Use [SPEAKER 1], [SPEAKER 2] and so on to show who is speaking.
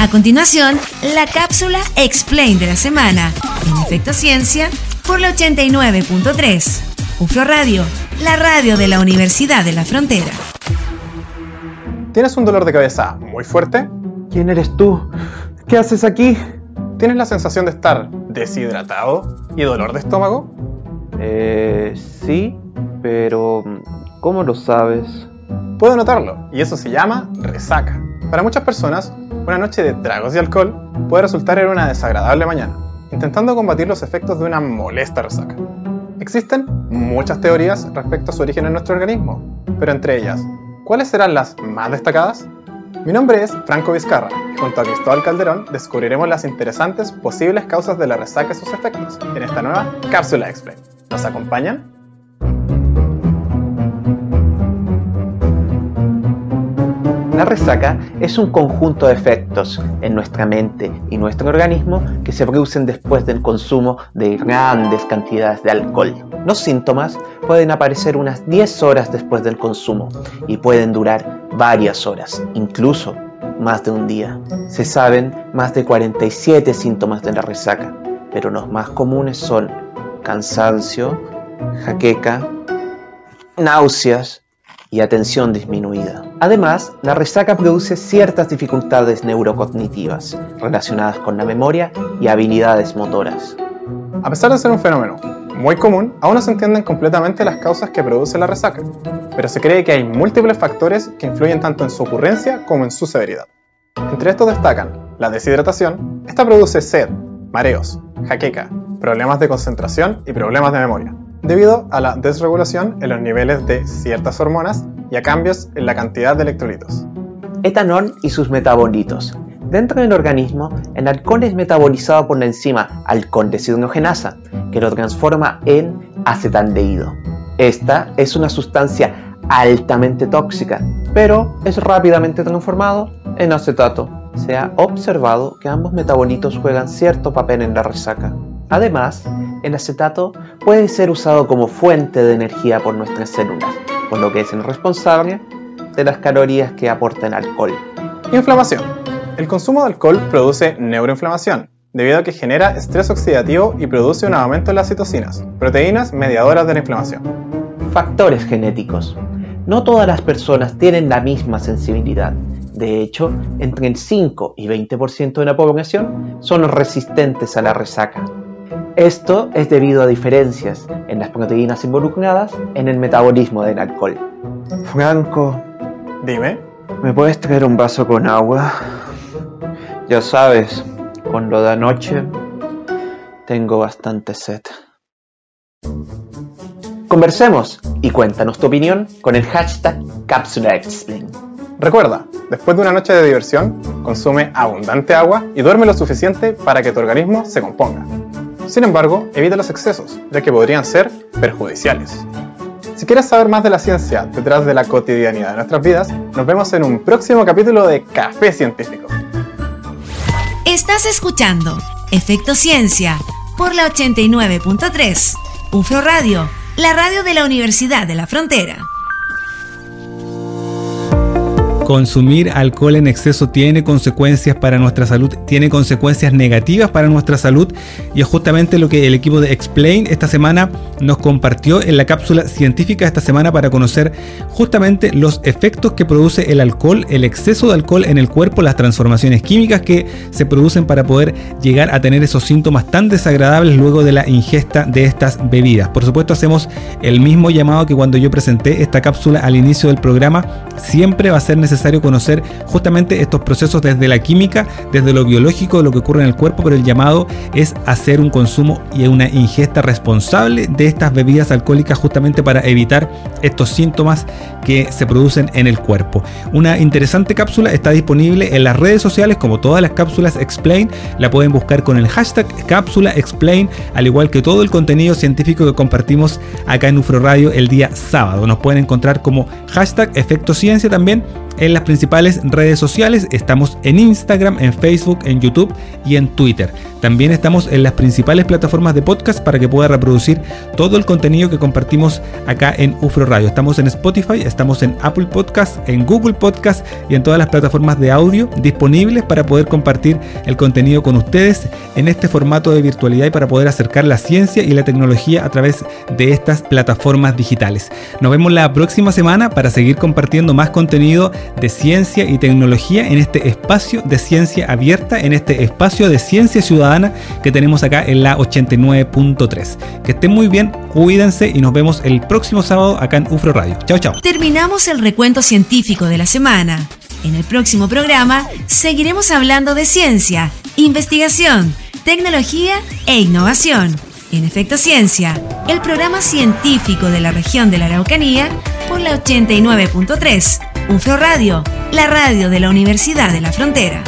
[SPEAKER 1] A continuación, la cápsula Explain de la semana, en Efecto Ciencia, por la 89.3. UFRO Radio, la radio de la Universidad de la Frontera.
[SPEAKER 2] ¿Tienes un dolor de cabeza muy fuerte?
[SPEAKER 3] ¿Quién eres tú? ¿Qué haces aquí?
[SPEAKER 2] ¿Tienes la sensación de estar deshidratado y dolor de estómago?
[SPEAKER 3] Eh, sí, pero ¿cómo lo sabes?
[SPEAKER 2] Puedo notarlo, y eso se llama resaca. Para muchas personas, una noche de tragos y alcohol puede resultar en una desagradable mañana, intentando combatir los efectos de una molesta resaca. Existen muchas teorías respecto a su origen en nuestro organismo, pero entre ellas, ¿cuáles serán las más destacadas? Mi nombre es Franco Vizcarra y junto a Cristóbal Calderón descubriremos las interesantes posibles causas de la resaca y sus efectos en esta nueva Cápsula Explain. ¿Nos acompañan?
[SPEAKER 3] La resaca es un conjunto de efectos en nuestra mente y nuestro organismo que se producen después del consumo de grandes cantidades de alcohol. Los síntomas pueden aparecer unas 10 horas después del consumo y pueden durar varias horas, incluso más de un día. Se saben más de 47 síntomas de la resaca, pero los más comunes son cansancio, jaqueca, náuseas, y atención disminuida. Además, la resaca produce ciertas dificultades neurocognitivas relacionadas con la memoria y habilidades motoras.
[SPEAKER 2] A pesar de ser un fenómeno muy común, aún no se entienden completamente las causas que produce la resaca, pero se cree que hay múltiples factores que influyen tanto en su ocurrencia como en su severidad. Entre estos destacan la deshidratación, esta produce sed, mareos, jaqueca, problemas de concentración y problemas de memoria debido a la desregulación en los niveles de ciertas hormonas y a cambios en la cantidad de electrolitos.
[SPEAKER 3] Etanol y sus metabolitos. Dentro del organismo, el alcohol es metabolizado por la enzima alcohol deshidrogenasa, que lo transforma en acetaldehído. Esta es una sustancia altamente tóxica, pero es rápidamente transformado en acetato. Se ha observado que ambos metabolitos juegan cierto papel en la resaca. Además, el acetato puede ser usado como fuente de energía por nuestras células, por lo que es el responsable de las calorías que aporta el alcohol.
[SPEAKER 2] Inflamación. El consumo de alcohol produce neuroinflamación, debido a que genera estrés oxidativo y produce un aumento en las citocinas, proteínas mediadoras de la inflamación.
[SPEAKER 3] Factores genéticos. No todas las personas tienen la misma sensibilidad. De hecho, entre el 5 y 20% de la población son resistentes a la resaca, esto es debido a diferencias en las proteínas involucradas en el metabolismo del alcohol. Franco,
[SPEAKER 2] dime,
[SPEAKER 3] ¿me puedes traer un vaso con agua? Ya sabes, con lo de anoche tengo bastante sed. Conversemos y cuéntanos tu opinión con el hashtag CapsulaExplain.
[SPEAKER 2] Recuerda, después de una noche de diversión, consume abundante agua y duerme lo suficiente para que tu organismo se componga. Sin embargo, evita los excesos, ya que podrían ser perjudiciales. Si quieres saber más de la ciencia detrás de la cotidianidad de nuestras vidas, nos vemos en un próximo capítulo de Café Científico.
[SPEAKER 1] Estás escuchando Efecto Ciencia por la 89.3, UFRO Radio, la radio de la Universidad de la Frontera.
[SPEAKER 4] Consumir alcohol en exceso tiene consecuencias para nuestra salud, tiene consecuencias negativas para nuestra salud y es justamente lo que el equipo de Explain esta semana nos compartió en la cápsula científica esta semana para conocer justamente los efectos que produce el alcohol, el exceso de alcohol en el cuerpo, las transformaciones químicas que se producen para poder llegar a tener esos síntomas tan desagradables luego de la ingesta de estas bebidas. Por supuesto hacemos el mismo llamado que cuando yo presenté esta cápsula al inicio del programa, siempre va a ser necesario necesario conocer justamente estos procesos desde la química, desde lo biológico, de lo que ocurre en el cuerpo, pero el llamado es hacer un consumo y una ingesta responsable de estas bebidas alcohólicas justamente para evitar estos síntomas que se producen en el cuerpo. Una interesante cápsula está disponible en las redes sociales como todas las cápsulas Explain, la pueden buscar con el hashtag cápsula Explain, al igual que todo el contenido científico que compartimos acá en UFRO Radio el día sábado. Nos pueden encontrar como hashtag efecto ciencia también en las principales redes sociales. Estamos en Instagram, en Facebook, en YouTube y en Twitter. También estamos en las principales plataformas de podcast para que pueda reproducir todo el contenido que compartimos acá en UFRO Radio. Estamos en Spotify, estamos en Apple Podcast, en Google Podcast y en todas las plataformas de audio disponibles para poder compartir el contenido con ustedes en este formato de virtualidad y para poder acercar la ciencia y la tecnología a través de estas plataformas digitales. Nos vemos la próxima semana para seguir compartiendo más contenido de ciencia y tecnología en este espacio de ciencia abierta, en este espacio de ciencia ciudadana que tenemos acá en la 89.3. Que estén muy bien, cuídense y nos vemos el próximo sábado acá en UFRO Radio. Chao, chao.
[SPEAKER 1] Terminamos el recuento científico de la semana. En el próximo programa seguiremos hablando de ciencia, investigación, tecnología e innovación. En Efecto Ciencia, el programa científico de la región de la Araucanía por la 89.3. UFRO Radio, la radio de la Universidad de la Frontera.